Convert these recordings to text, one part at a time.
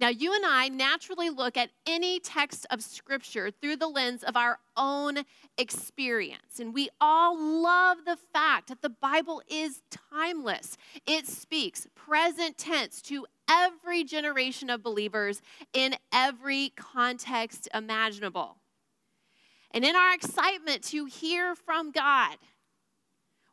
Now, you and I naturally look at any text of Scripture through the lens of our own experience. And we all love the fact that the Bible is timeless. It speaks present tense to every generation of believers in every context imaginable. And in our excitement to hear from God,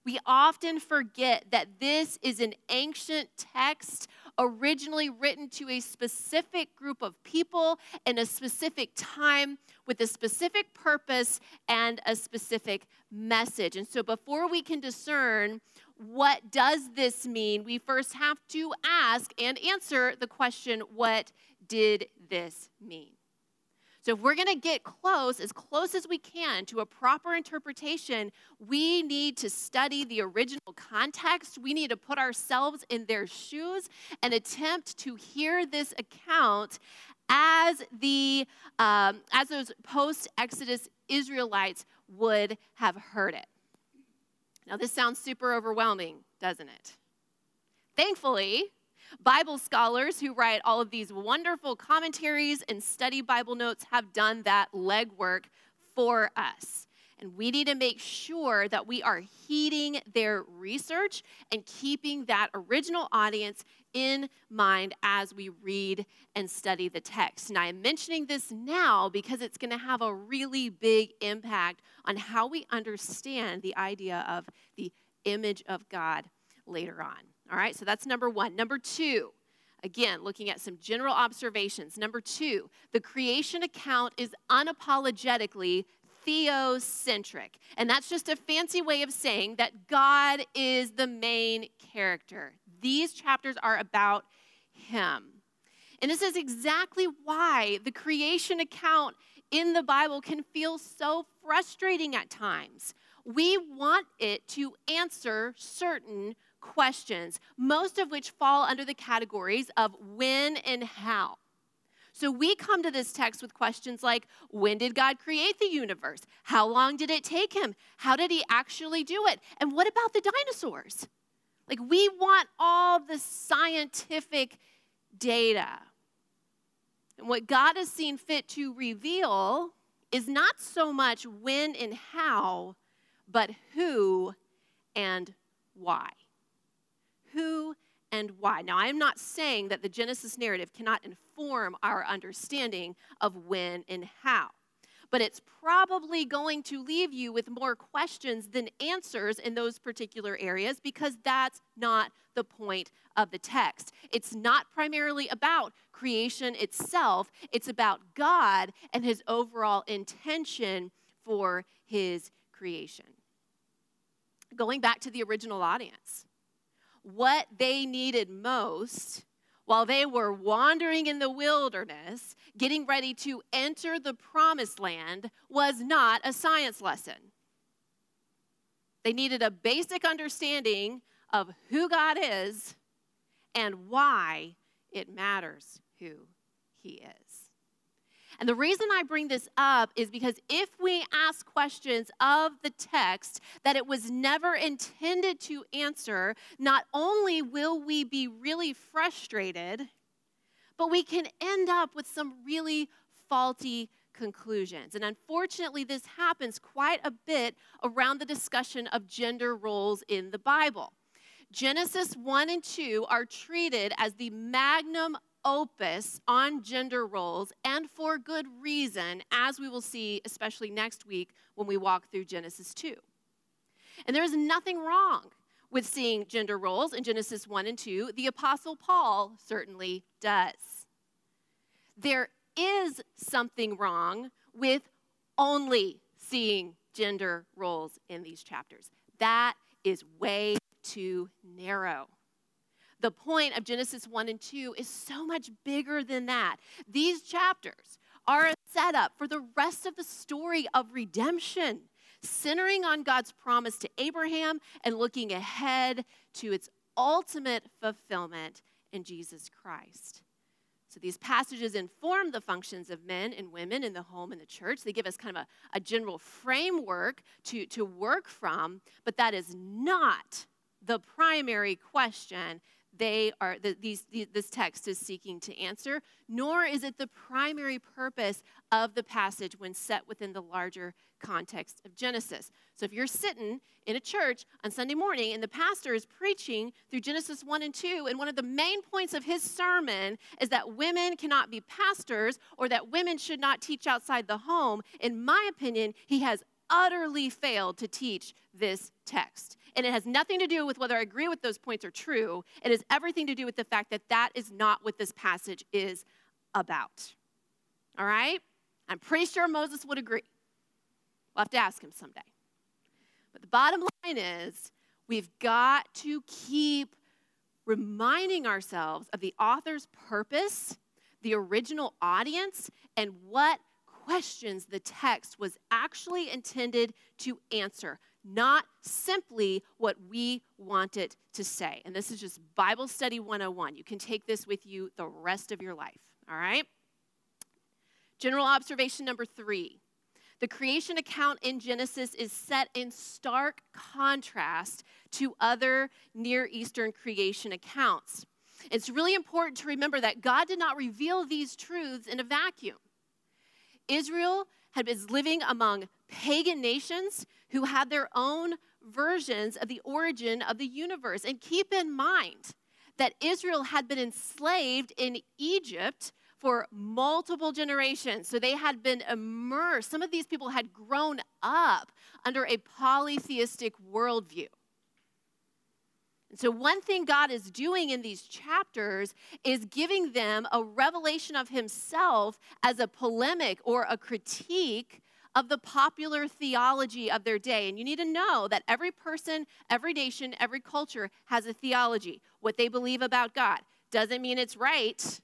we often forget that this is an ancient text originally written to a specific group of people in a specific time with a specific purpose and a specific message. And so before we can discern what does this mean, we first have to ask and answer the question, what did this mean? So, if we're going to get close, as close as we can, to a proper interpretation, we need to study the original context. We need to put ourselves in their shoes and attempt to hear this account as the um, as those post-Exodus Israelites would have heard it. Now, this sounds super overwhelming, doesn't it? Thankfully, Bible scholars who write all of these wonderful commentaries and study Bible notes have done that legwork for us. And we need to make sure that we are heeding their research and keeping that original audience in mind as we read and study the text. And I am mentioning this now because it's going to have a really big impact on how we understand the idea of the image of God later on. All right, so that's number one. Number two, again, looking at some general observations. Number two, the creation account is unapologetically theocentric. And that's just a fancy way of saying that God is the main character. These chapters are about Him. And this is exactly why the creation account in the Bible can feel so frustrating at times. We want it to answer certain questions, most of which fall under the categories of when and how. So we come to this text with questions like when did God create the universe? How long did it take him? How did he actually do it? And what about the dinosaurs? Like we want all the scientific data. And what God has seen fit to reveal is not so much when and how, but who and why who and why. Now, I am not saying that the Genesis narrative cannot inform our understanding of when and how, but it's probably going to leave you with more questions than answers in those particular areas because that's not the point of the text. It's not primarily about creation itself, it's about God and his overall intention for his creation. Going back to the original audience what they needed most while they were wandering in the wilderness, getting ready to enter the promised land, was not a science lesson. They needed a basic understanding of who God is and why it matters who He is. And the reason I bring this up is because if we ask questions of the text that it was never intended to answer, not only will we be really frustrated, but we can end up with some really faulty conclusions. And unfortunately, this happens quite a bit around the discussion of gender roles in the Bible. Genesis 1 and 2 are treated as the magnum opus on gender roles, and for good reason, as we will see, especially next week when we walk through Genesis 2. And there is nothing wrong with seeing gender roles in Genesis 1 and 2. The Apostle Paul certainly does. There is something wrong with only seeing gender roles in these chapters. That is way too narrow. The point of Genesis 1 and 2 is so much bigger than that. These chapters are a setup for the rest of the story of redemption, centering on God's promise to Abraham and looking ahead to its ultimate fulfillment in Jesus Christ. So these passages inform the functions of men and women in the home and the church. They give us kind of a, a general framework to, to work from, but that is not the primary question they are the, these, this text is seeking to answer, nor is it the primary purpose of the passage when set within the larger context of Genesis. So if you're sitting in a church on Sunday morning and the pastor is preaching through Genesis 1 and 2, and one of the main points of his sermon is that women cannot be pastors or that women should not teach outside the home, in my opinion, he has utterly failed to teach this text. And it has nothing to do with whether I agree with those points are true. It has everything to do with the fact that that is not what this passage is about. All right? I'm pretty sure Moses would agree. We'll have to ask him someday. But the bottom line is we've got to keep reminding ourselves of the author's purpose, the original audience, and what questions the text was actually intended to answer, not simply what we want it to say. And this is just Bible Study 101. You can take this with you the rest of your life, all right? General observation number three the creation account in Genesis is set in stark contrast to other Near Eastern creation accounts. It's really important to remember that God did not reveal these truths in a vacuum. Israel had been living among pagan nations who had their own versions of the origin of the universe. And keep in mind that Israel had been enslaved in Egypt for multiple generations. So they had been immersed. Some of these people had grown up under a polytheistic worldview. And so, one thing God is doing in these chapters is giving them a revelation of Himself as a polemic or a critique of the popular theology of their day. And you need to know that every person, every nation, every culture has a theology, what they believe about God. Doesn't mean it's right,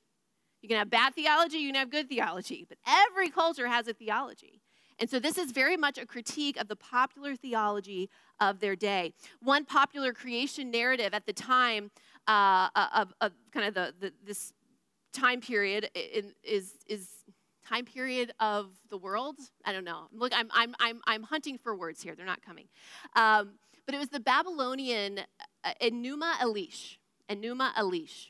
you can have bad theology, you can have good theology, but every culture has a theology. And so this is very much a critique of the popular theology of their day. One popular creation narrative at the time uh, of, of, kind of the, the, this time period is, is time period of the world. I don't know. Look, I'm, I'm, I'm, I'm hunting for words here. They're not coming. Um, but it was the Babylonian uh, Enuma Elish. Enuma Elish.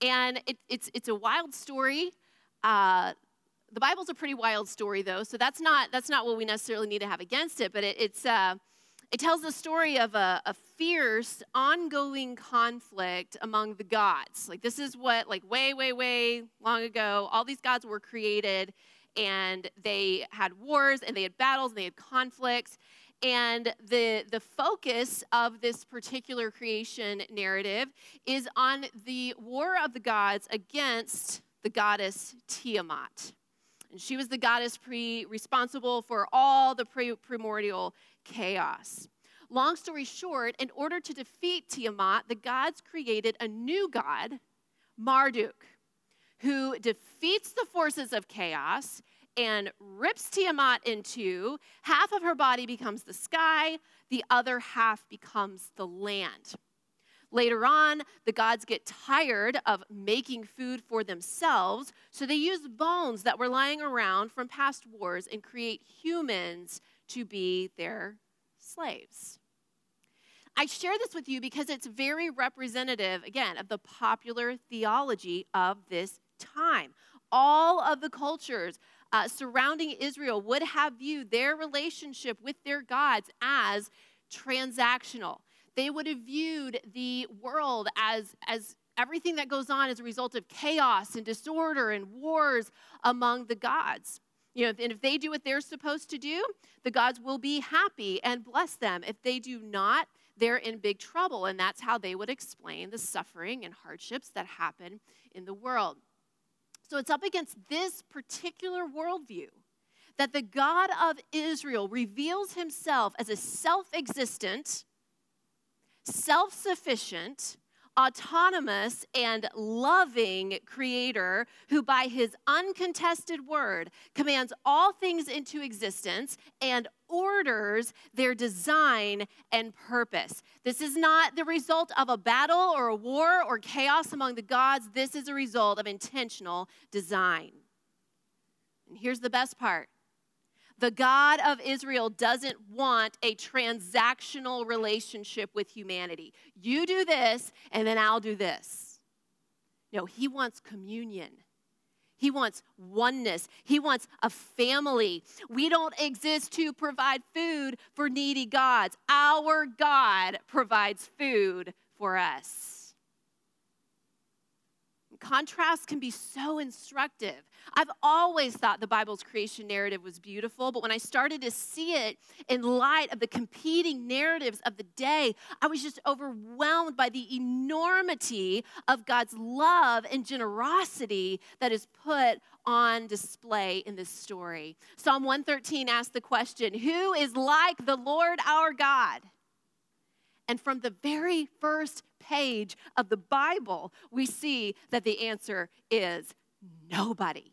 And it, it's, it's a wild story. Uh, the Bible's a pretty wild story, though, so that's not, that's not what we necessarily need to have against it, but it, it's, uh, it tells the story of a, a fierce, ongoing conflict among the gods. Like, this is what, like, way, way, way long ago, all these gods were created, and they had wars, and they had battles, and they had conflicts. And the, the focus of this particular creation narrative is on the war of the gods against the goddess Tiamat. And she was the goddess pre- responsible for all the pre- primordial chaos. Long story short, in order to defeat Tiamat, the gods created a new god, Marduk, who defeats the forces of chaos and rips Tiamat in two. Half of her body becomes the sky, the other half becomes the land. Later on, the gods get tired of making food for themselves, so they use bones that were lying around from past wars and create humans to be their slaves. I share this with you because it's very representative, again, of the popular theology of this time. All of the cultures uh, surrounding Israel would have viewed their relationship with their gods as transactional. They would have viewed the world as, as everything that goes on as a result of chaos and disorder and wars among the gods. You know, and if they do what they're supposed to do, the gods will be happy and bless them. If they do not, they're in big trouble. And that's how they would explain the suffering and hardships that happen in the world. So it's up against this particular worldview that the God of Israel reveals himself as a self existent, self sufficient, autonomous and loving creator who, by his uncontested word, commands all things into existence and orders their design and purpose. This is not the result of a battle or a war or chaos among the gods. This is a result of intentional design. And here's the best part The God of Israel doesn't want a transactional relationship with humanity. You do this, and then I'll do this. No, he wants communion. He wants oneness. He wants a family. We don't exist to provide food for needy gods. Our God provides food for us. Contrast can be so instructive. I've always thought the Bible's creation narrative was beautiful, but when I started to see it in light of the competing narratives of the day, I was just overwhelmed by the enormity of God's love and generosity that is put on display in this story. Psalm 113 asks the question Who is like the Lord our God? And from the very first page of the Bible, we see that the answer is nobody.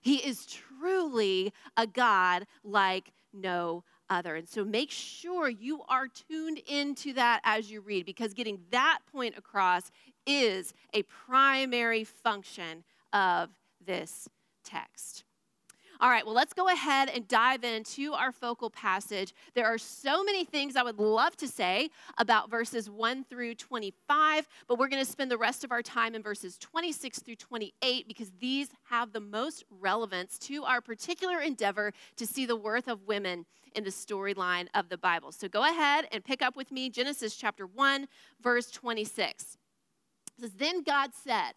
He is truly a God like no other. And so make sure you are tuned into that as you read, because getting that point across is a primary function of this text. All right, well, let's go ahead and dive into our focal passage. There are so many things I would love to say about verses 1 through 25, but we're going to spend the rest of our time in verses 26 through 28 because these have the most relevance to our particular endeavor to see the worth of women in the storyline of the Bible. So go ahead and pick up with me Genesis chapter 1, verse 26. It says, Then God said,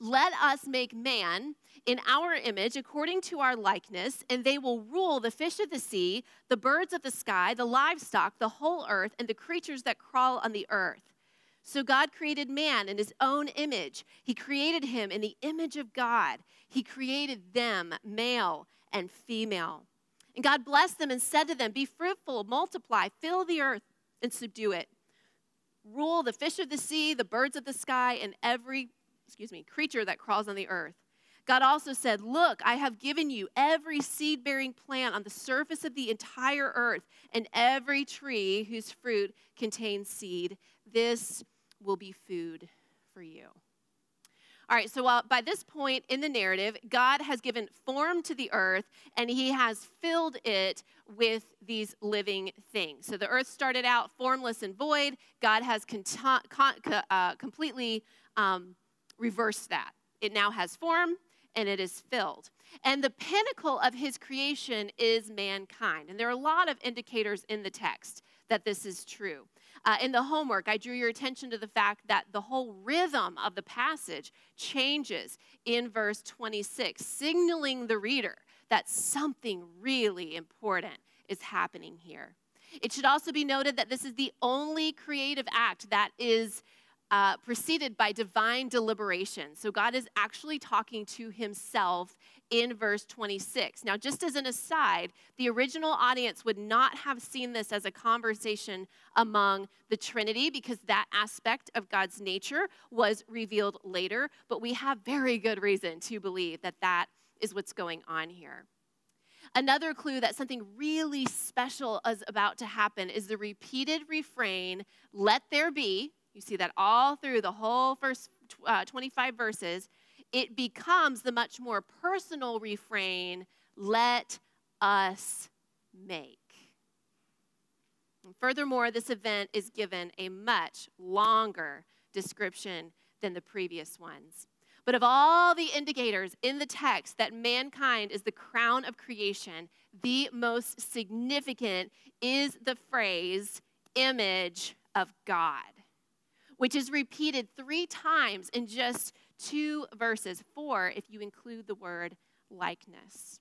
Let us make man in our image, according to our likeness, and they will rule the fish of the sea, the birds of the sky, the livestock, the whole earth, and the creatures that crawl on the earth. So God created man in his own image. He created him in the image of God. He created them, male and female. And God blessed them and said to them, Be fruitful, multiply, fill the earth, and subdue it. Rule the fish of the sea, the birds of the sky, and every, excuse me, creature that crawls on the earth. God also said, Look, I have given you every seed bearing plant on the surface of the entire earth and every tree whose fruit contains seed. This will be food for you. All right, so while by this point in the narrative, God has given form to the earth and he has filled it with these living things. So the earth started out formless and void. God has con- con- uh, completely um, reversed that. It now has form, and it is filled. And the pinnacle of his creation is mankind. And there are a lot of indicators in the text that this is true. Uh, in the homework, I drew your attention to the fact that the whole rhythm of the passage changes in verse 26, signaling the reader that something really important is happening here. It should also be noted that this is the only creative act that is uh, preceded by divine deliberation. So God is actually talking to himself in verse 26. Now, just as an aside, the original audience would not have seen this as a conversation among the Trinity because that aspect of God's nature was revealed later, but we have very good reason to believe that that is what's going on here. Another clue that something really special is about to happen is the repeated refrain, let there be, you see that all through the whole first uh, 25 verses. It becomes the much more personal refrain let us make. And furthermore, this event is given a much longer description than the previous ones. But of all the indicators in the text that mankind is the crown of creation, the most significant is the phrase image of God which is repeated three times in just two verses, four if you include the word likeness.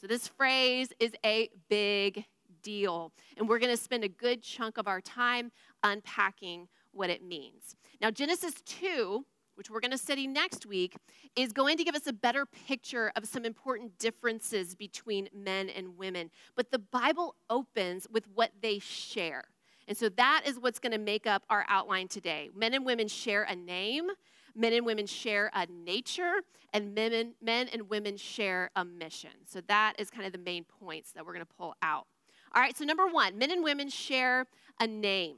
So, this phrase is a big deal, and we're going to spend a good chunk of our time unpacking what it means. Now, Genesis 2, which we're going to study next week, is going to give us a better picture of some important differences between men and women. But the Bible opens with what they share. And so that is what's going to make up our outline today. Men and women share a name, men and women share a nature, and men, men and women share a mission. So that is kind of the main points that we're going to pull out. All right, so number one, men and women share a name.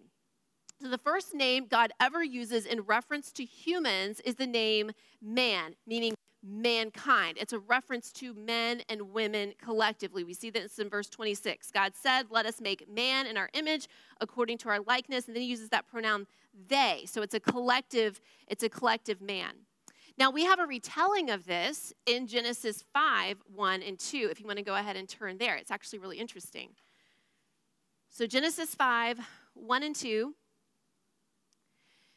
So the first name God ever uses in reference to humans is the name man, meaning mankind. It's a reference to men and women collectively. We see this in verse 26. God said, Let us make man in our image according to our likeness. And then he uses that pronoun they. So it's a collective, it's a collective man. Now we have a retelling of this in Genesis 5, 1 and 2. If you want to go ahead and turn there, it's actually really interesting. So Genesis 5, 1 and 2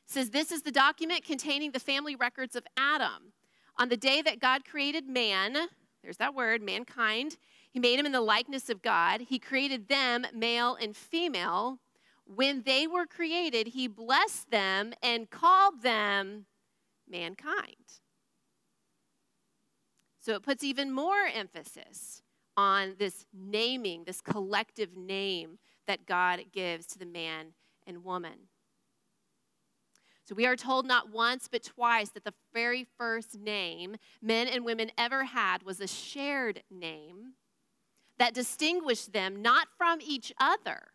says, This is the document containing the family records of Adam. On the day that God created man, there's that word, mankind, he made him in the likeness of God. He created them, male and female. When they were created, he blessed them and called them mankind. So it puts even more emphasis on this naming, this collective name that God gives to the man and woman. So we are told not once but twice that the very first name men and women ever had was a shared name that distinguished them not from each other,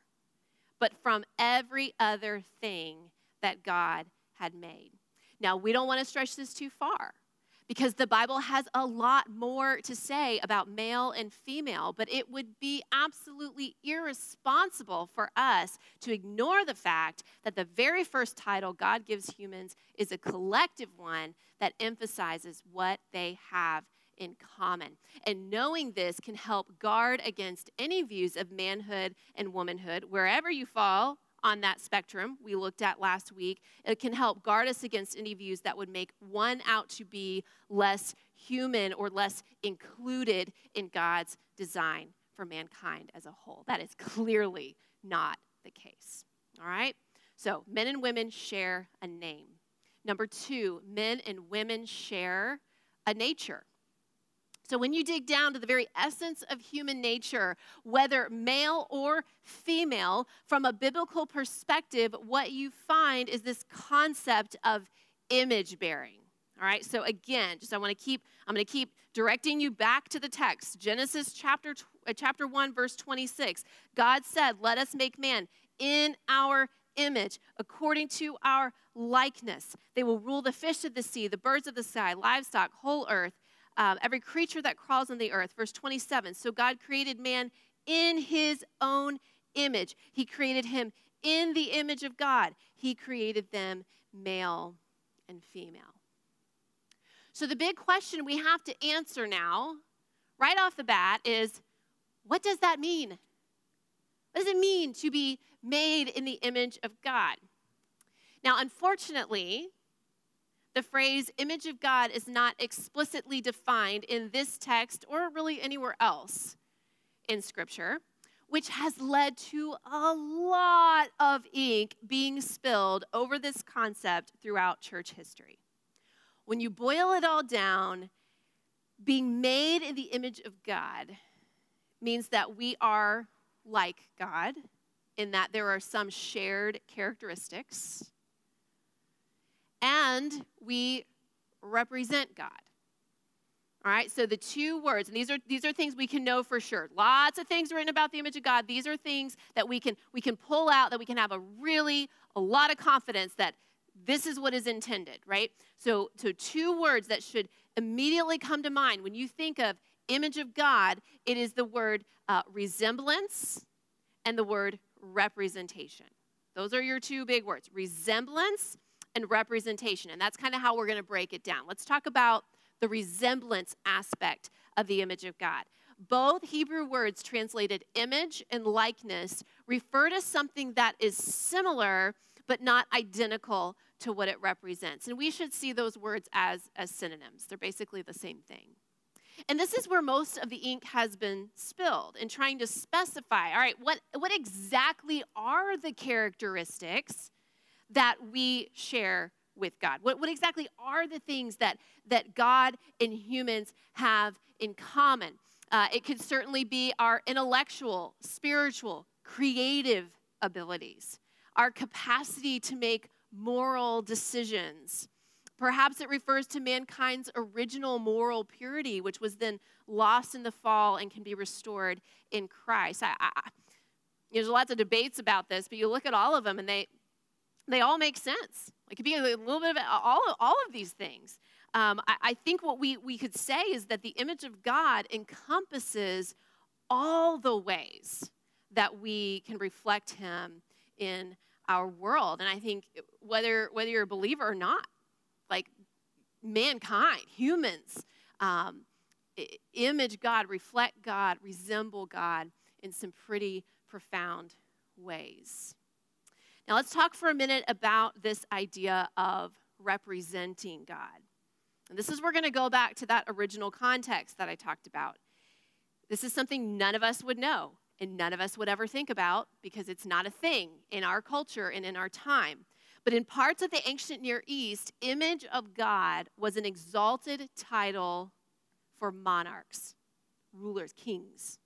but from every other thing that God had made. Now, we don't want to stretch this too far because the Bible has a lot more to say about male and female, but it would be absolutely irresponsible for us to ignore the fact that the very first title God gives humans is a collective one that emphasizes what they have in common. And knowing this can help guard against any views of manhood and womanhood, wherever you fall on that spectrum we looked at last week. It can help guard us against any views that would make one out to be less human or less included in God's design for mankind as a whole. That is clearly not the case. All right? So, men and women share a name. Number two, men and women share a nature. So, when you dig down to the very essence of human nature, whether male or female, from a biblical perspective, what you find is this concept of image bearing. All right, so again, just I want to keep, I'm going to keep directing you back to the text. Genesis chapter, uh, chapter 1, verse 26. God said, Let us make man in our image, according to our likeness. They will rule the fish of the sea, the birds of the sky, livestock, whole earth um, every creature that crawls on the earth. Verse 27 So God created man in his own image. He created him in the image of God. He created them male and female. So the big question we have to answer now, right off the bat, is what does that mean? What does it mean to be made in the image of God? Now, unfortunately, the phrase image of God is not explicitly defined in this text or really anywhere else in Scripture, which has led to a lot of ink being spilled over this concept throughout church history. When you boil it all down, being made in the image of God means that we are like God in that there are some shared characteristics and we represent God. All right, so the two words, and these are these are things we can know for sure. Lots of things written about the image of God. These are things that we can we can pull out that we can have a really a lot of confidence that this is what is intended, right? So, so two words that should immediately come to mind when you think of image of God, it is the word uh, resemblance and the word representation. Those are your two big words resemblance and representation. And that's kind of how we're going to break it down. Let's talk about the resemblance aspect of the image of God. Both Hebrew words translated image and likeness refer to something that is similar but not identical to what it represents. And we should see those words as, as synonyms. They're basically the same thing. And this is where most of the ink has been spilled in trying to specify all right, what, what exactly are the characteristics that we share with God? What, what exactly are the things that, that God and humans have in common? Uh, it could certainly be our intellectual, spiritual, creative abilities, our capacity to make moral decisions. Perhaps it refers to mankind's original moral purity, which was then lost in the fall and can be restored in Christ. I, I, there's lots of debates about this, but you look at all of them and they, they all make sense. It could be a little bit of all, all of these things. um, I, I think what we, we could say is that the image of God encompasses all the ways that we can reflect Him in our world. And I think whether whether you're a believer or not, like mankind, humans, um, image God, reflect God, resemble God in some pretty profound ways. Now, let's talk for a minute about this idea of representing God. And this is we're going to go back to that original context that I talked about. This is something none of us would know and none of us would ever think about because it's not a thing in our culture and in our time. But in parts of the ancient Near East, image of God was an exalted title for monarchs, rulers, kings.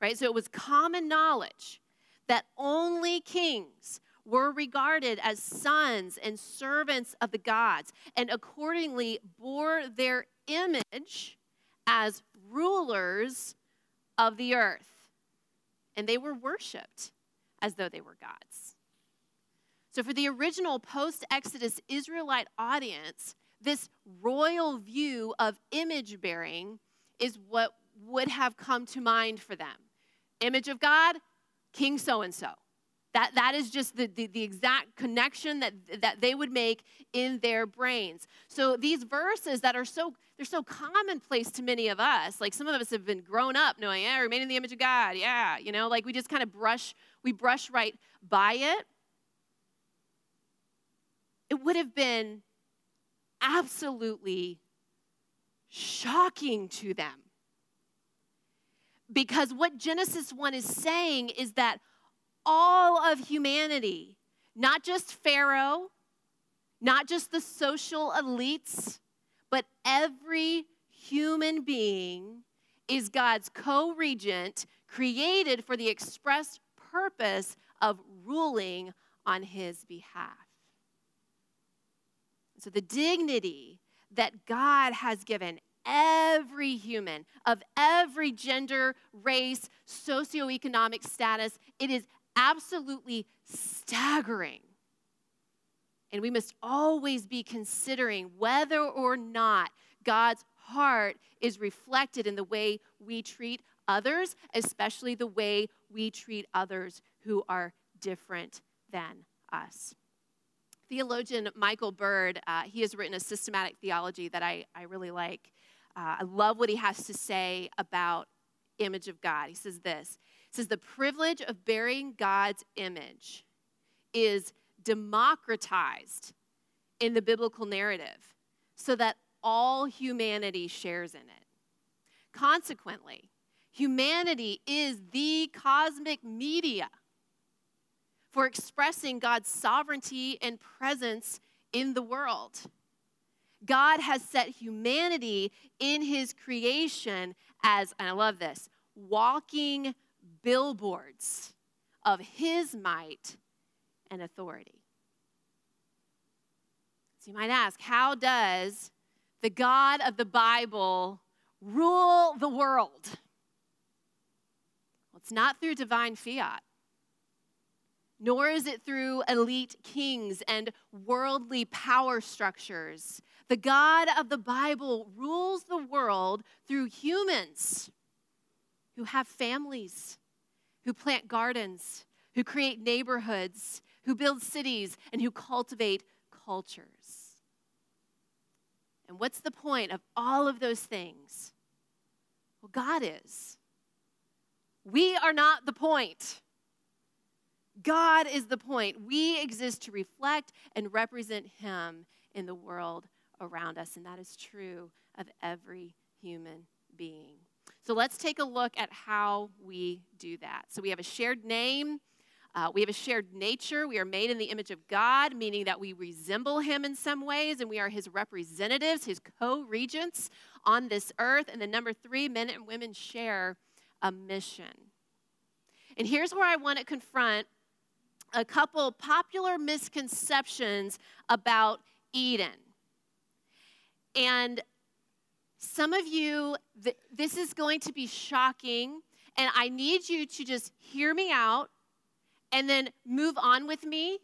Right? So it was common knowledge that only kings were regarded as sons and servants of the gods and accordingly bore their image as rulers of the earth. And they were worshiped as though they were gods. So, for the original post Exodus Israelite audience, this royal view of image bearing is what would have come to mind for them. Image of God, King so and so. That, that is just the, the, the, exact connection that, that they would make in their brains. So these verses that are so, they're so commonplace to many of us, like some of us have been grown up knowing, yeah, remain in the image of God, yeah, you know, like we just kind of brush, we brush right by it. It would have been absolutely shocking to them. Because what Genesis 1 is saying is that all of humanity, not just Pharaoh, not just the social elites, but every human being is God's co regent, created for the express purpose of ruling on his behalf. So, the dignity that God has given every human of every gender, race, socioeconomic status, it is absolutely staggering. And we must always be considering whether or not God's heart is reflected in the way we treat others, especially the way we treat others who are different than us. Theologian Michael Bird, uh, he has written a systematic theology that I, I really like. Uh, I love what he has to say about image of God. He says this says the privilege of bearing God's image is democratized in the biblical narrative so that all humanity shares in it. Consequently, humanity is the cosmic media for expressing God's sovereignty and presence in the world. God has set humanity in his creation as, and I love this, walking billboards of his might and authority. So you might ask, how does the God of the Bible rule the world? Well, it's not through divine fiat, nor is it through elite kings and worldly power structures. The God of the Bible rules the world through humans who have families who plant gardens, who create neighborhoods, who build cities, and who cultivate cultures. And what's the point of all of those things? Well, God is. We are not the point. God is the point. We exist to reflect and represent Him in the world around us, and that is true of every human being. So let's take a look at how we do that. So we have a shared name. Uh, we have a shared nature. We are made in the image of God, meaning that we resemble Him in some ways, and we are His representatives, His co regents on this earth. And then, number three, men and women share a mission. And here's where I want to confront a couple popular misconceptions about Eden. And some of you, th- this is going to be shocking, and I need you to just hear me out and then move on with me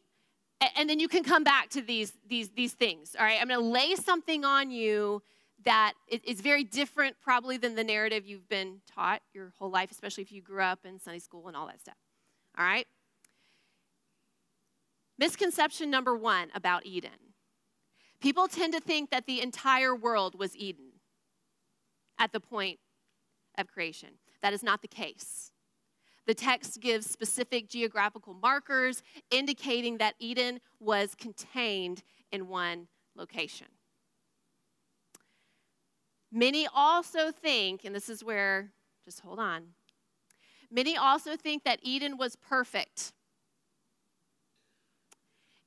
and then you can come back to these these these things all right? I'm going to lay something on you that is very different probably than the narrative you've been taught your whole life especially if you grew up in sunday school and all that stuff all right? Misconception number one about eden. People tend to think that the entire world was eden at the point of creation. That is not the case. The text gives specific geographical markers indicating that Eden was contained in one location. Many also think, and this is where, just hold on, many also think that Eden was perfect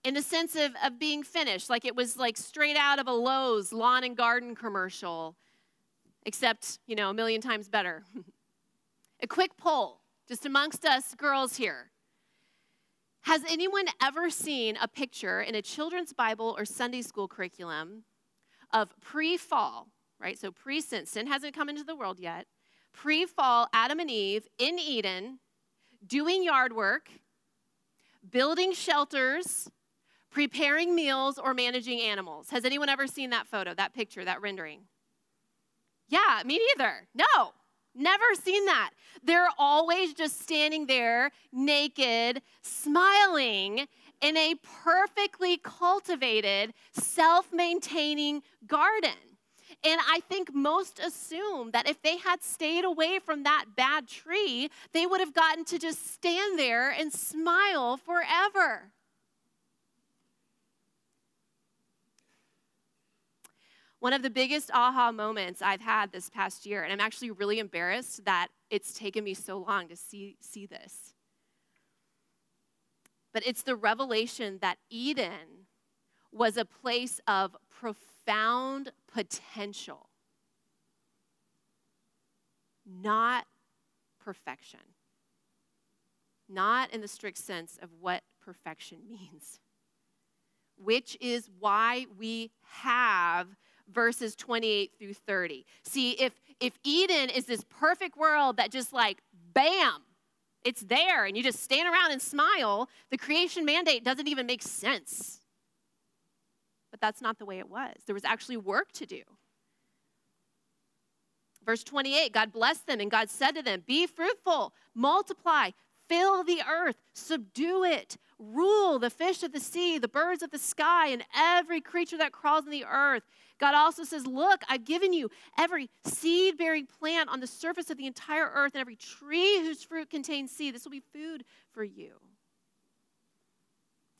in the sense of, of being finished, like it was like straight out of a Lowe's lawn and garden commercial, except, you know, a million times better. a quick poll just amongst us girls here. Has anyone ever seen a picture in a children's Bible or Sunday school curriculum of pre fall, right? So pre sin, sin hasn't come into the world yet. Pre fall, Adam and Eve in Eden, doing yard work, building shelters, preparing meals, or managing animals. Has anyone ever seen that photo, that picture, that rendering? Yeah, me neither. No. Never seen that. They're always just standing there naked, smiling in a perfectly cultivated, self maintaining garden. And I think most assume that if they had stayed away from that bad tree, they would have gotten to just stand there and smile forever. One of the biggest aha moments I've had this past year, and I'm actually really embarrassed that it's taken me so long to see, see this. But it's the revelation that Eden was a place of profound potential, not perfection. Not in the strict sense of what perfection means, which is why we have verses 28 through 30. See, if if Eden is this perfect world that just like bam, it's there and you just stand around and smile, the creation mandate doesn't even make sense. But that's not the way it was. There was actually work to do. Verse 28 God blessed them, and God said to them, Be fruitful, multiply, fill the earth, subdue it, rule the fish of the sea, the birds of the sky, and every creature that crawls in the earth. God also says, Look, I've given you every seed bearing plant on the surface of the entire earth and every tree whose fruit contains seed. This will be food for you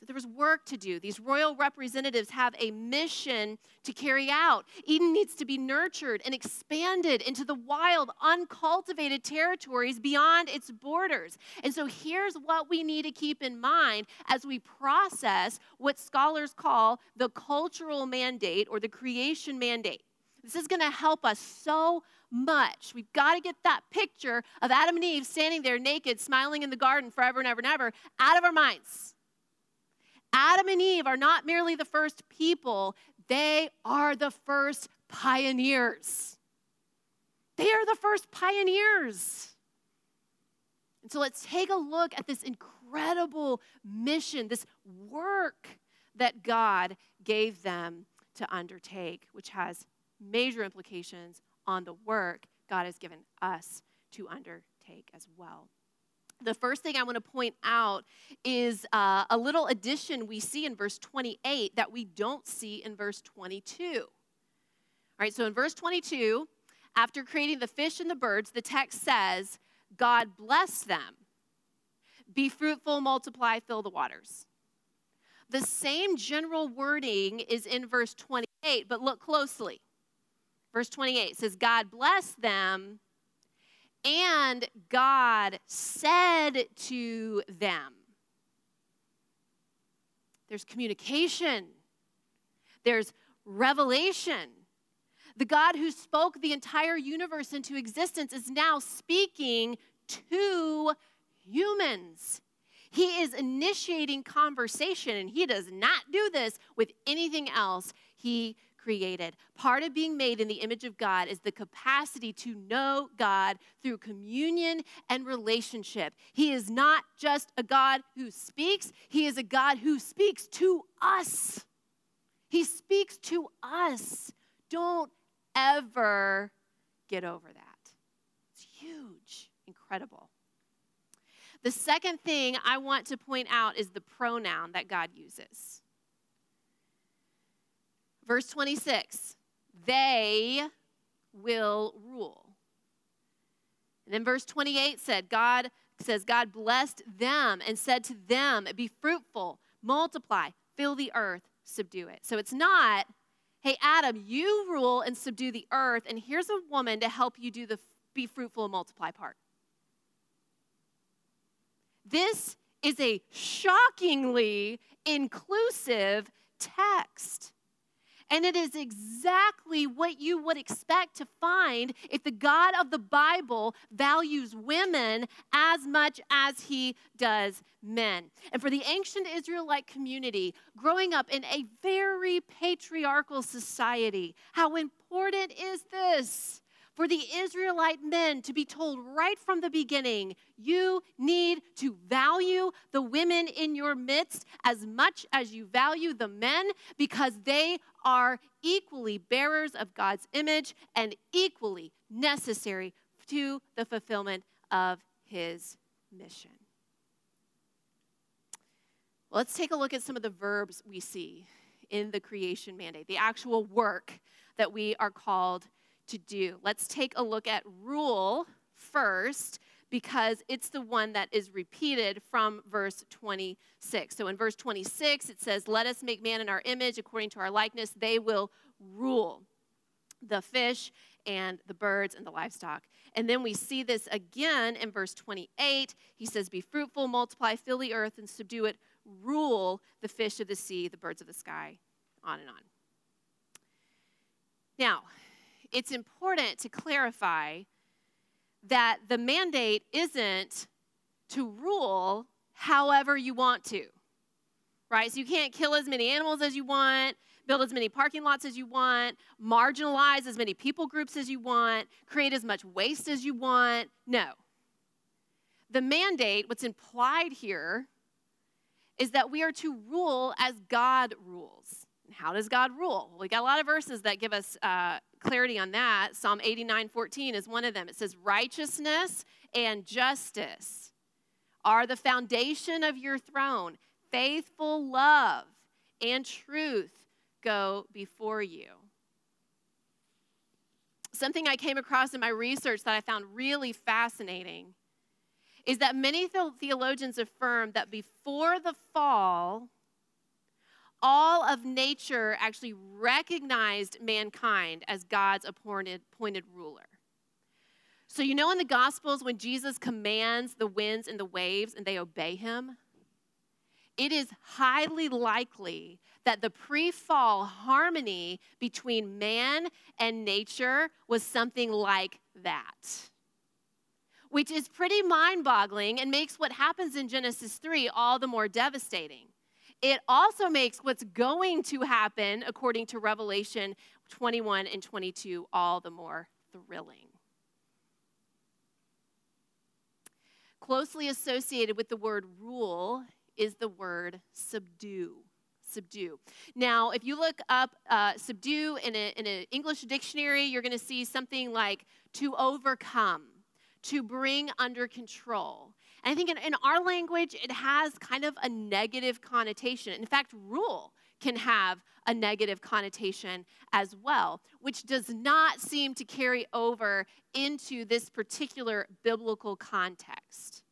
that there was work to do. These royal representatives have a mission to carry out. Eden needs to be nurtured and expanded into the wild, uncultivated territories beyond its borders. And so here's what we need to keep in mind as we process what scholars call the cultural mandate or the creation mandate. This is going to help us so much. We've got to get that picture of Adam and Eve standing there naked, smiling in the garden forever and ever and ever out of our minds. Adam and Eve are not merely the first people, they are the first pioneers. They are the first pioneers. And so let's take a look at this incredible mission, this work that God gave them to undertake, which has major implications on the work God has given us to undertake as well the first thing I want to point out is uh, a little addition we see in verse 28 that we don't see in verse 22. All right, so in verse 22, after creating the fish and the birds, the text says, God blessed them. Be fruitful, multiply, fill the waters. The same general wording is in verse 28, but look closely. Verse 28 says, God blessed them and God said to them. There's communication, there's revelation. The God who spoke the entire universe into existence is now speaking to humans. He is initiating conversation, and he does not do this with anything else he created. Part of being made in the image of God is the capacity to know God through communion and relationship. He is not just a God who speaks, He is a God who speaks to us. He speaks to us. Don't ever get over that. It's huge, incredible. The second thing I want to point out is the pronoun that God uses. Verse 26 they will rule. And then verse 28 said, God says, God blessed them and said to them, Be fruitful, multiply, fill the earth, subdue it. So it's not, hey, Adam, you rule and subdue the earth, and here's a woman to help you do the be fruitful and multiply part. This is a shockingly inclusive text. And it is exactly what you would expect to find if the God of the Bible values women as much as he does men. And for the ancient Israelite community, growing up in a very patriarchal society, how important is this? For the Israelite men to be told right from the beginning you need to value the women in your midst as much as you value the men because they are equally bearers of God's image and equally necessary to the fulfillment of his mission. Well, let's take a look at some of the verbs we see in the creation mandate, the actual work that we are called to do. Let's take a look at rule first because it's the one that is repeated from verse 26. So in verse 26, it says, Let us make man in our image according to our likeness. They will rule the fish and the birds and the livestock. And then we see this again in verse 28. He says, Be fruitful, multiply, fill the earth, and subdue it, rule the fish of the sea, the birds of the sky, on and on. Now, it's important to clarify that the mandate isn't to rule however you want to, right? So you can't kill as many animals as you want, build as many parking lots as you want, marginalize as many people groups as you want, create as much waste as you want. No. The mandate, what's implied here, is that we are to rule as God rules. How does God rule? We got a lot of verses that give us uh, clarity on that. Psalm 89 14 is one of them. It says, Righteousness and justice are the foundation of your throne. Faithful love and truth go before you. Something I came across in my research that I found really fascinating is that many theologians affirm that before the fall, all of nature actually recognized mankind as God's appointed, appointed ruler. So, you know, in the Gospels, when Jesus commands the winds and the waves and they obey him, it is highly likely that the pre fall harmony between man and nature was something like that. Which is pretty mind boggling and makes what happens in Genesis 3 all the more devastating it also makes what's going to happen, according to Revelation 21 and 22, all the more thrilling. Closely associated with the word rule is the word subdue. Subdue. Now, if you look up uh, subdue in an in English dictionary, you're going to see something like to overcome, to bring under control. And I think in, in our language, it has kind of a negative connotation. In fact, rule can have a negative connotation as well, which does not seem to carry over into this particular biblical context.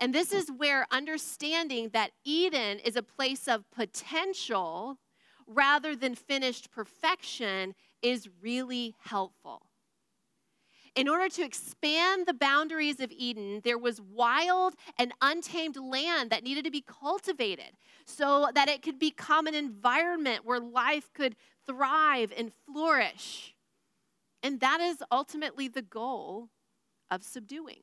And this is where understanding that Eden is a place of potential rather than finished perfection is really helpful in order to expand the boundaries of Eden, there was wild and untamed land that needed to be cultivated so that it could become an environment where life could thrive and flourish. And that is ultimately the goal of subduing.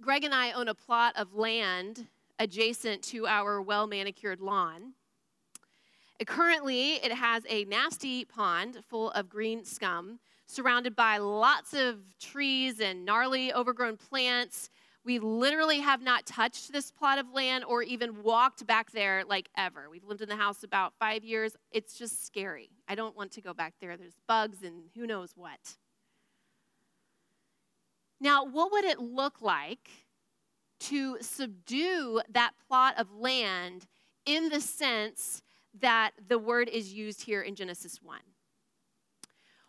Greg and I own a plot of land adjacent to our well manicured lawn. Currently, it has a nasty pond full of green scum, surrounded by lots of trees and gnarly overgrown plants. We literally have not touched this plot of land or even walked back there like ever. We've lived in the house about five years. It's just scary. I don't want to go back there. There's bugs and who knows what. Now, what would it look like to subdue that plot of land in the sense that the word is used here in Genesis 1?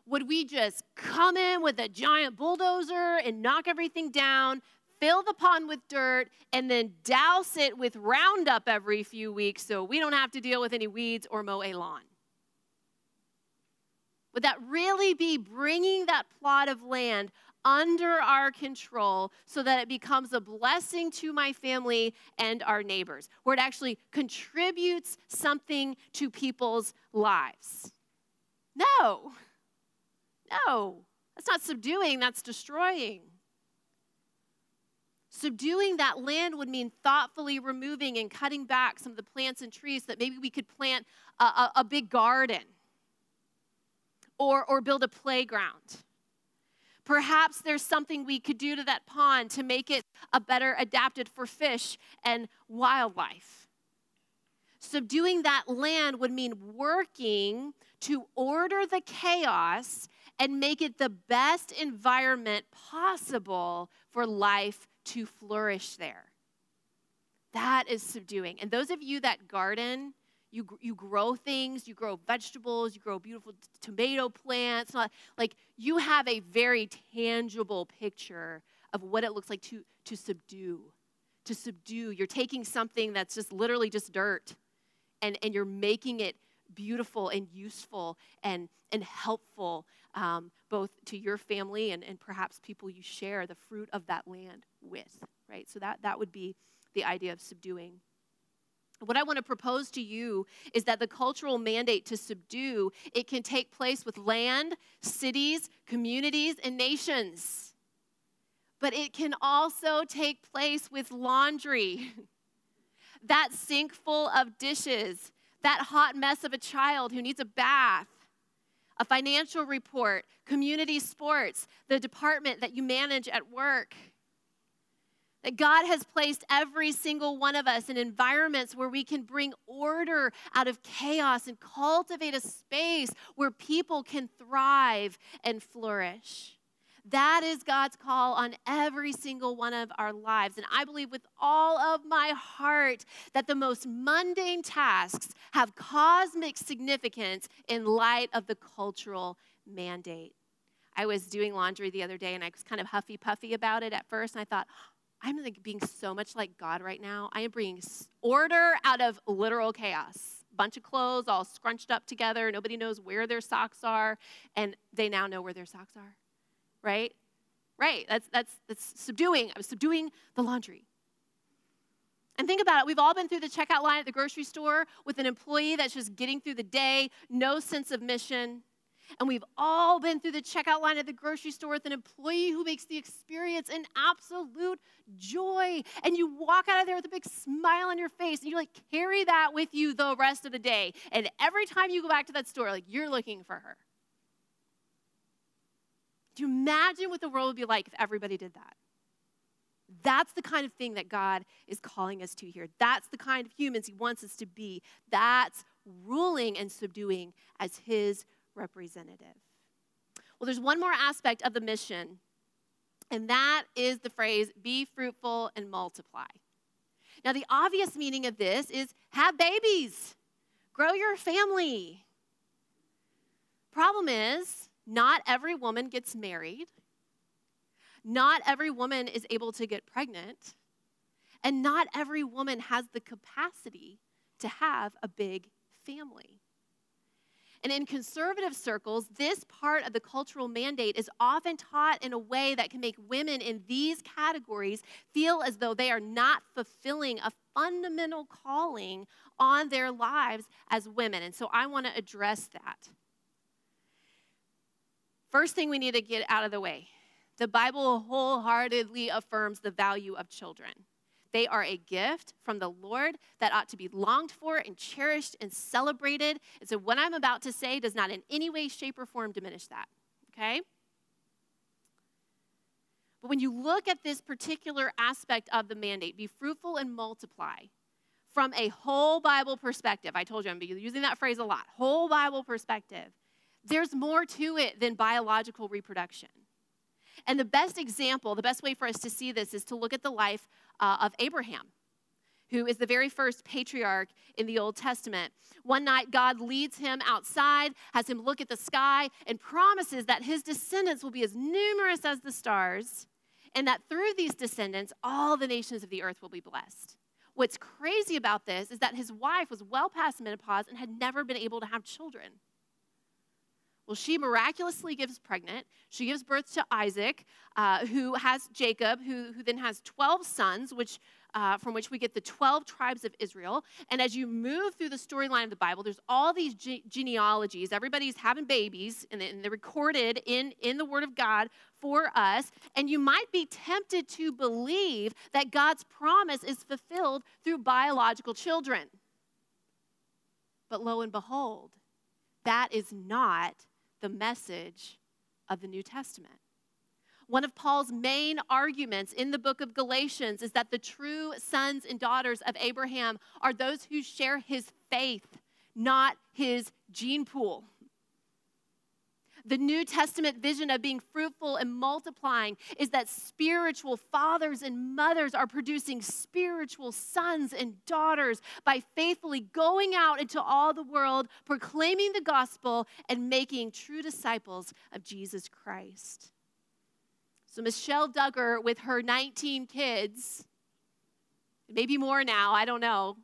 Would we just come in with a giant bulldozer and knock everything down, fill the pond with dirt, and then douse it with Roundup every few weeks so we don't have to deal with any weeds or mow a lawn? Would that really be bringing that plot of land under our control so that it becomes a blessing to my family and our neighbors, where it actually contributes something to people's lives. No, no, that's not subduing, that's destroying. Subduing that land would mean thoughtfully removing and cutting back some of the plants and trees that maybe we could plant a, a, a big garden or, or build a playground Perhaps there's something we could do to that pond to make it a better adapted for fish and wildlife. Subduing that land would mean working to order the chaos and make it the best environment possible for life to flourish there. That is subduing. And those of you that garden, you, you grow things, you grow vegetables, you grow beautiful t- tomato plants. Like you have a very tangible picture of what it looks like to, to subdue. To subdue. You're taking something that's just literally just dirt and, and you're making it beautiful and useful and, and helpful um, both to your family and, and perhaps people you share the fruit of that land with, right? So that, that would be the idea of subduing. What I want to propose to you is that the cultural mandate to subdue, it can take place with land, cities, communities, and nations. But it can also take place with laundry. that sink full of dishes, that hot mess of a child who needs a bath, a financial report, community sports, the department that you manage at work that God has placed every single one of us in environments where we can bring order out of chaos and cultivate a space where people can thrive and flourish. That is God's call on every single one of our lives. And I believe with all of my heart that the most mundane tasks have cosmic significance in light of the cultural mandate. I was doing laundry the other day and I was kind of huffy puffy about it at first. And I thought, I'm like being so much like God right now. I am bringing order out of literal chaos. Bunch of clothes all scrunched up together. Nobody knows where their socks are, and they now know where their socks are. Right? Right. That's that's that's subduing. I was subduing the laundry. And think about it. We've all been through the checkout line at the grocery store with an employee that's just getting through the day, no sense of mission. And we've all been through the checkout line at the grocery store with an employee who makes the experience an absolute joy. And you walk out of there with a big smile on your face and you like carry that with you the rest of the day. And every time you go back to that store, like you're looking for her. You imagine what the world would be like if everybody did that? That's the kind of thing that God is calling us to here. That's the kind of humans He wants us to be. That's ruling and subduing as His representative. Well, there's one more aspect of the mission, and that is the phrase be fruitful and multiply. Now, the obvious meaning of this is have babies, grow your family. Problem is, not every woman gets married, not every woman is able to get pregnant, and not every woman has the capacity to have a big family. And in conservative circles, this part of the cultural mandate is often taught in a way that can make women in these categories feel as though they are not fulfilling a fundamental calling on their lives as women. And so I want to address that. First thing we need to get out of the way the Bible wholeheartedly affirms the value of children. They are a gift from the Lord that ought to be longed for and cherished and celebrated. And so, what I'm about to say does not in any way, shape, or form diminish that. Okay? But when you look at this particular aspect of the mandate, be fruitful and multiply, from a whole Bible perspective, I told you I'm using that phrase a lot, whole Bible perspective, there's more to it than biological reproduction. And the best example, the best way for us to see this is to look at the life uh, of Abraham, who is the very first patriarch in the Old Testament. One night, God leads him outside, has him look at the sky, and promises that his descendants will be as numerous as the stars, and that through these descendants, all the nations of the earth will be blessed. What's crazy about this is that his wife was well past menopause and had never been able to have children. Well, she miraculously gives pregnant. She gives birth to Isaac, uh, who has Jacob, who, who then has 12 sons, which, uh, from which we get the 12 tribes of Israel. And as you move through the storyline of the Bible, there's all these ge- genealogies. Everybody's having babies, and, and they're recorded in, in the Word of God for us. And you might be tempted to believe that God's promise is fulfilled through biological children. But lo and behold, that is not the message of the New Testament. One of Paul's main arguments in the book of Galatians is that the true sons and daughters of Abraham are those who share his faith, not his gene pool. The New Testament vision of being fruitful and multiplying is that spiritual fathers and mothers are producing spiritual sons and daughters by faithfully going out into all the world, proclaiming the gospel, and making true disciples of Jesus Christ. So, Michelle Duggar, with her 19 kids, maybe more now, I don't know,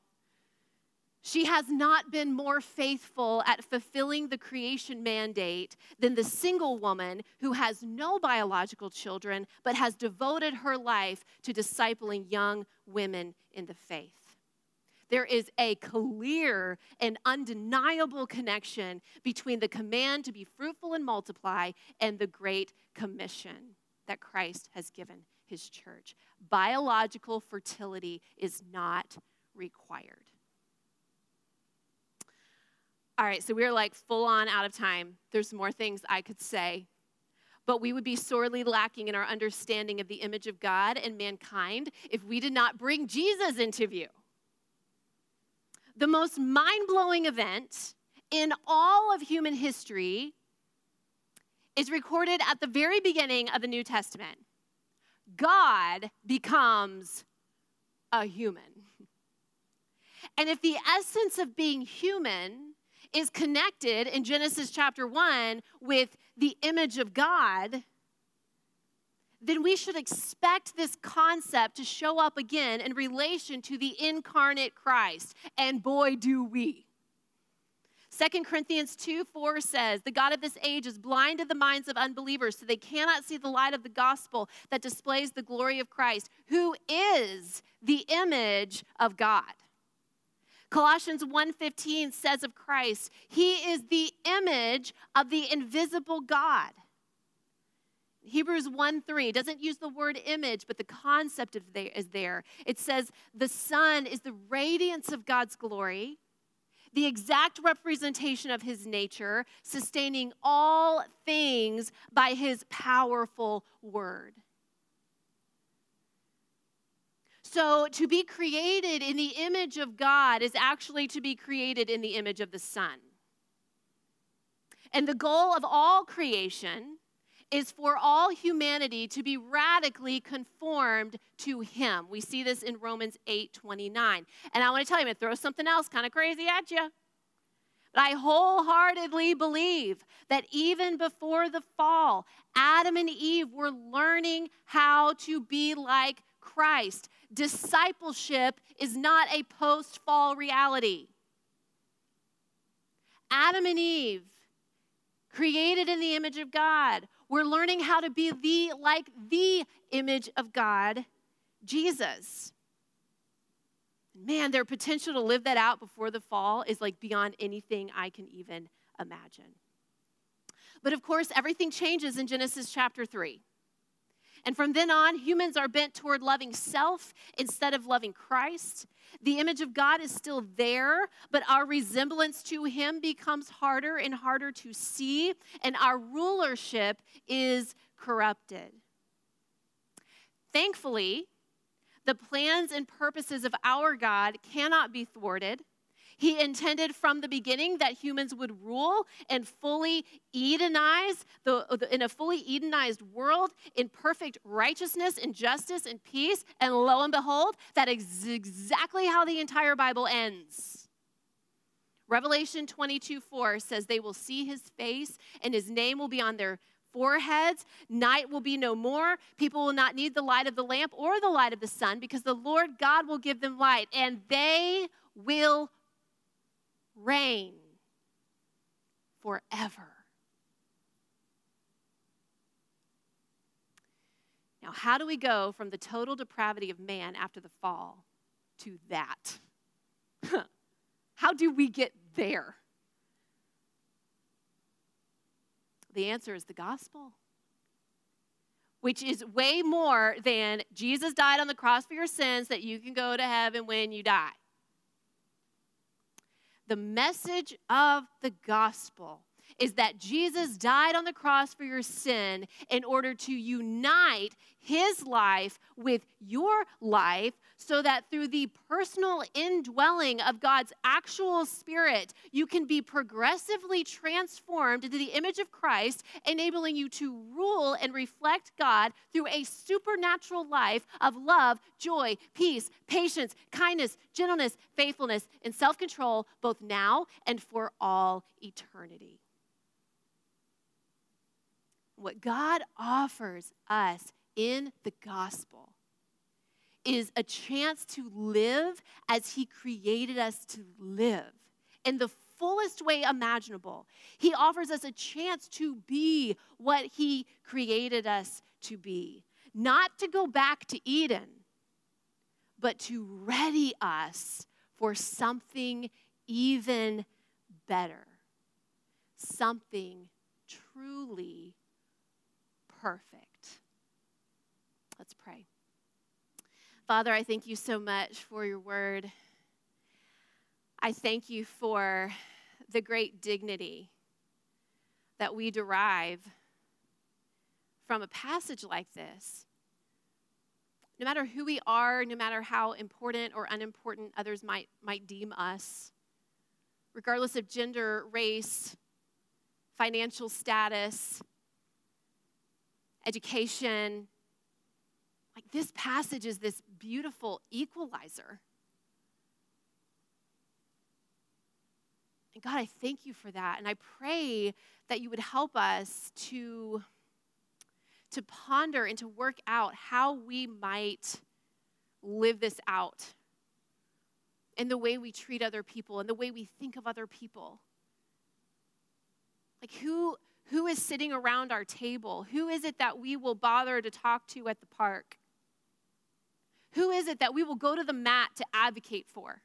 she has not been more faithful at fulfilling the creation mandate than the single woman who has no biological children but has devoted her life to discipling young women in the faith. There is a clear and undeniable connection between the command to be fruitful and multiply and the great commission that Christ has given his church. Biological fertility is not required. All right, so we're like full on out of time. There's more things I could say, but we would be sorely lacking in our understanding of the image of God and mankind if we did not bring Jesus into view. The most mind blowing event in all of human history is recorded at the very beginning of the New Testament. God becomes a human. And if the essence of being human is connected in Genesis chapter 1 with the image of God, then we should expect this concept to show up again in relation to the incarnate Christ. And boy, do we. 2 Corinthians 2 4 says, The God of this age has blinded the minds of unbelievers so they cannot see the light of the gospel that displays the glory of Christ, who is the image of God. Colossians 1:15 says of Christ, he is the image of the invisible God. Hebrews 1 3 doesn't use the word image, but the concept of there is there. It says, The Son is the radiance of God's glory, the exact representation of his nature, sustaining all things by his powerful word. So, to be created in the image of God is actually to be created in the image of the Son. And the goal of all creation is for all humanity to be radically conformed to him. We see this in Romans 8 29. And I want to tell you, I'm going to throw something else kind of crazy at you. But I wholeheartedly believe that even before the fall, Adam and Eve were learning how to be like Christ. Discipleship is not a post fall reality. Adam and Eve, created in the image of God, we're learning how to be the like the image of God, Jesus. Man, their potential to live that out before the fall is like beyond anything I can even imagine. But of course, everything changes in Genesis chapter 3. And from then on, humans are bent toward loving self instead of loving Christ. The image of God is still there, but our resemblance to Him becomes harder and harder to see, and our rulership is corrupted. Thankfully, the plans and purposes of our God cannot be thwarted. He intended from the beginning that humans would rule and fully Edenize, the, in a fully Edenized world, in perfect righteousness and justice and peace. And lo and behold, that is exactly how the entire Bible ends. Revelation 22 4 says, They will see his face, and his name will be on their foreheads. Night will be no more. People will not need the light of the lamp or the light of the sun because the Lord God will give them light, and they will reign forever. Now, how do we go from the total depravity of man after the fall to that? how do we get there? The answer is the gospel, which is way more than Jesus died on the cross for your sins that you can go to heaven when you die the message of the gospel is that Jesus died on the cross for your sin in order to unite his life with your life so that through the personal indwelling of God's actual spirit, you can be progressively transformed into the image of Christ, enabling you to rule and reflect God through a supernatural life of love, joy, peace, patience, kindness, gentleness, faithfulness, and self control, both now and for all eternity. What God offers us in the gospel is a chance to live as He created us to live in the fullest way imaginable. He offers us a chance to be what He created us to be, not to go back to Eden, but to ready us for something even better, something truly perfect. Let's pray. Father, I thank you so much for your word. I thank you for the great dignity that we derive from a passage like this. No matter who we are, no matter how important or unimportant others might, might deem us, regardless of gender, race, financial status, education, like this passage is this beautiful equalizer. And God, I thank you for that. And I pray that you would help us to, to ponder and to work out how we might live this out in the way we treat other people and the way we think of other people. Like who who is sitting around our table? Who is it that we will bother to talk to at the park? Who is it that we will go to the mat to advocate for?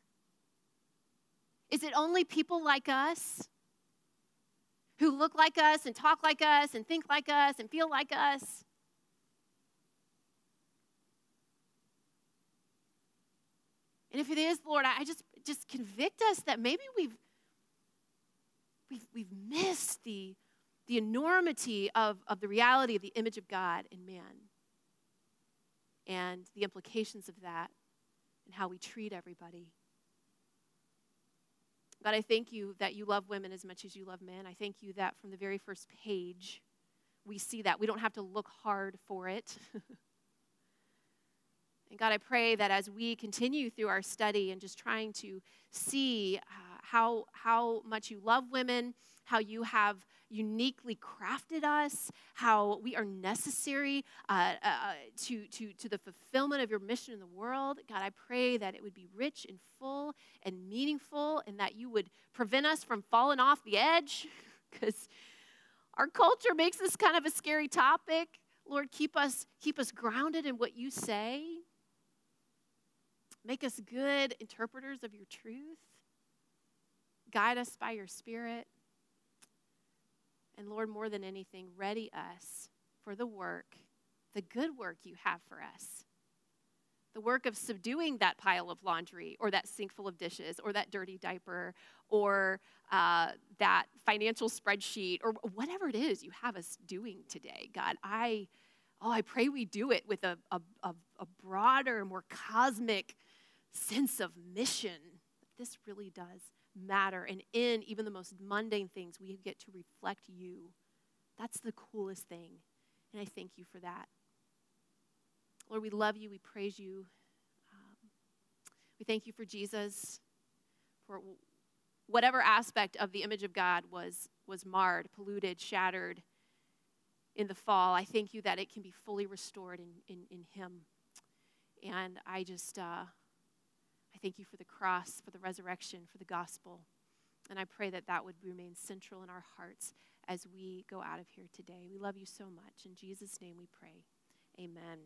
Is it only people like us who look like us and talk like us and think like us and feel like us? And if it is, Lord, I just just convict us that maybe we've we've, we've missed the, the enormity of, of the reality of the image of God in man and the implications of that and how we treat everybody. God, I thank you that you love women as much as you love men. I thank you that from the very first page, we see that. We don't have to look hard for it. and God, I pray that as we continue through our study and just trying to see uh, how, how much you love women, how you have uniquely crafted us, how we are necessary uh, uh, uh, to, to, to the fulfillment of your mission in the world. God, I pray that it would be rich and full and meaningful and that you would prevent us from falling off the edge because our culture makes this kind of a scary topic. Lord, keep us, keep us grounded in what you say. Make us good interpreters of your truth. Guide us by your Spirit. And Lord, more than anything, ready us for the work the good work you have for us. The work of subduing that pile of laundry or that sink full of dishes or that dirty diaper or uh, that financial spreadsheet or whatever it is you have us doing today. God, I, oh, I pray we do it with a, a, a, broader, more cosmic sense of mission. This really does matter. And in even the most mundane things, we get to reflect you. That's the coolest thing. And I thank you for that. Lord, we love you. We praise you. Um, we thank you for Jesus, for whatever aspect of the image of God was, was marred, polluted, shattered in the fall. I thank you that it can be fully restored in, in, in Him. And I just, uh, thank you for the cross, for the resurrection, for the gospel. And I pray that that would remain central in our hearts as we go out of here today. We love you so much. In Jesus' name we pray. Amen.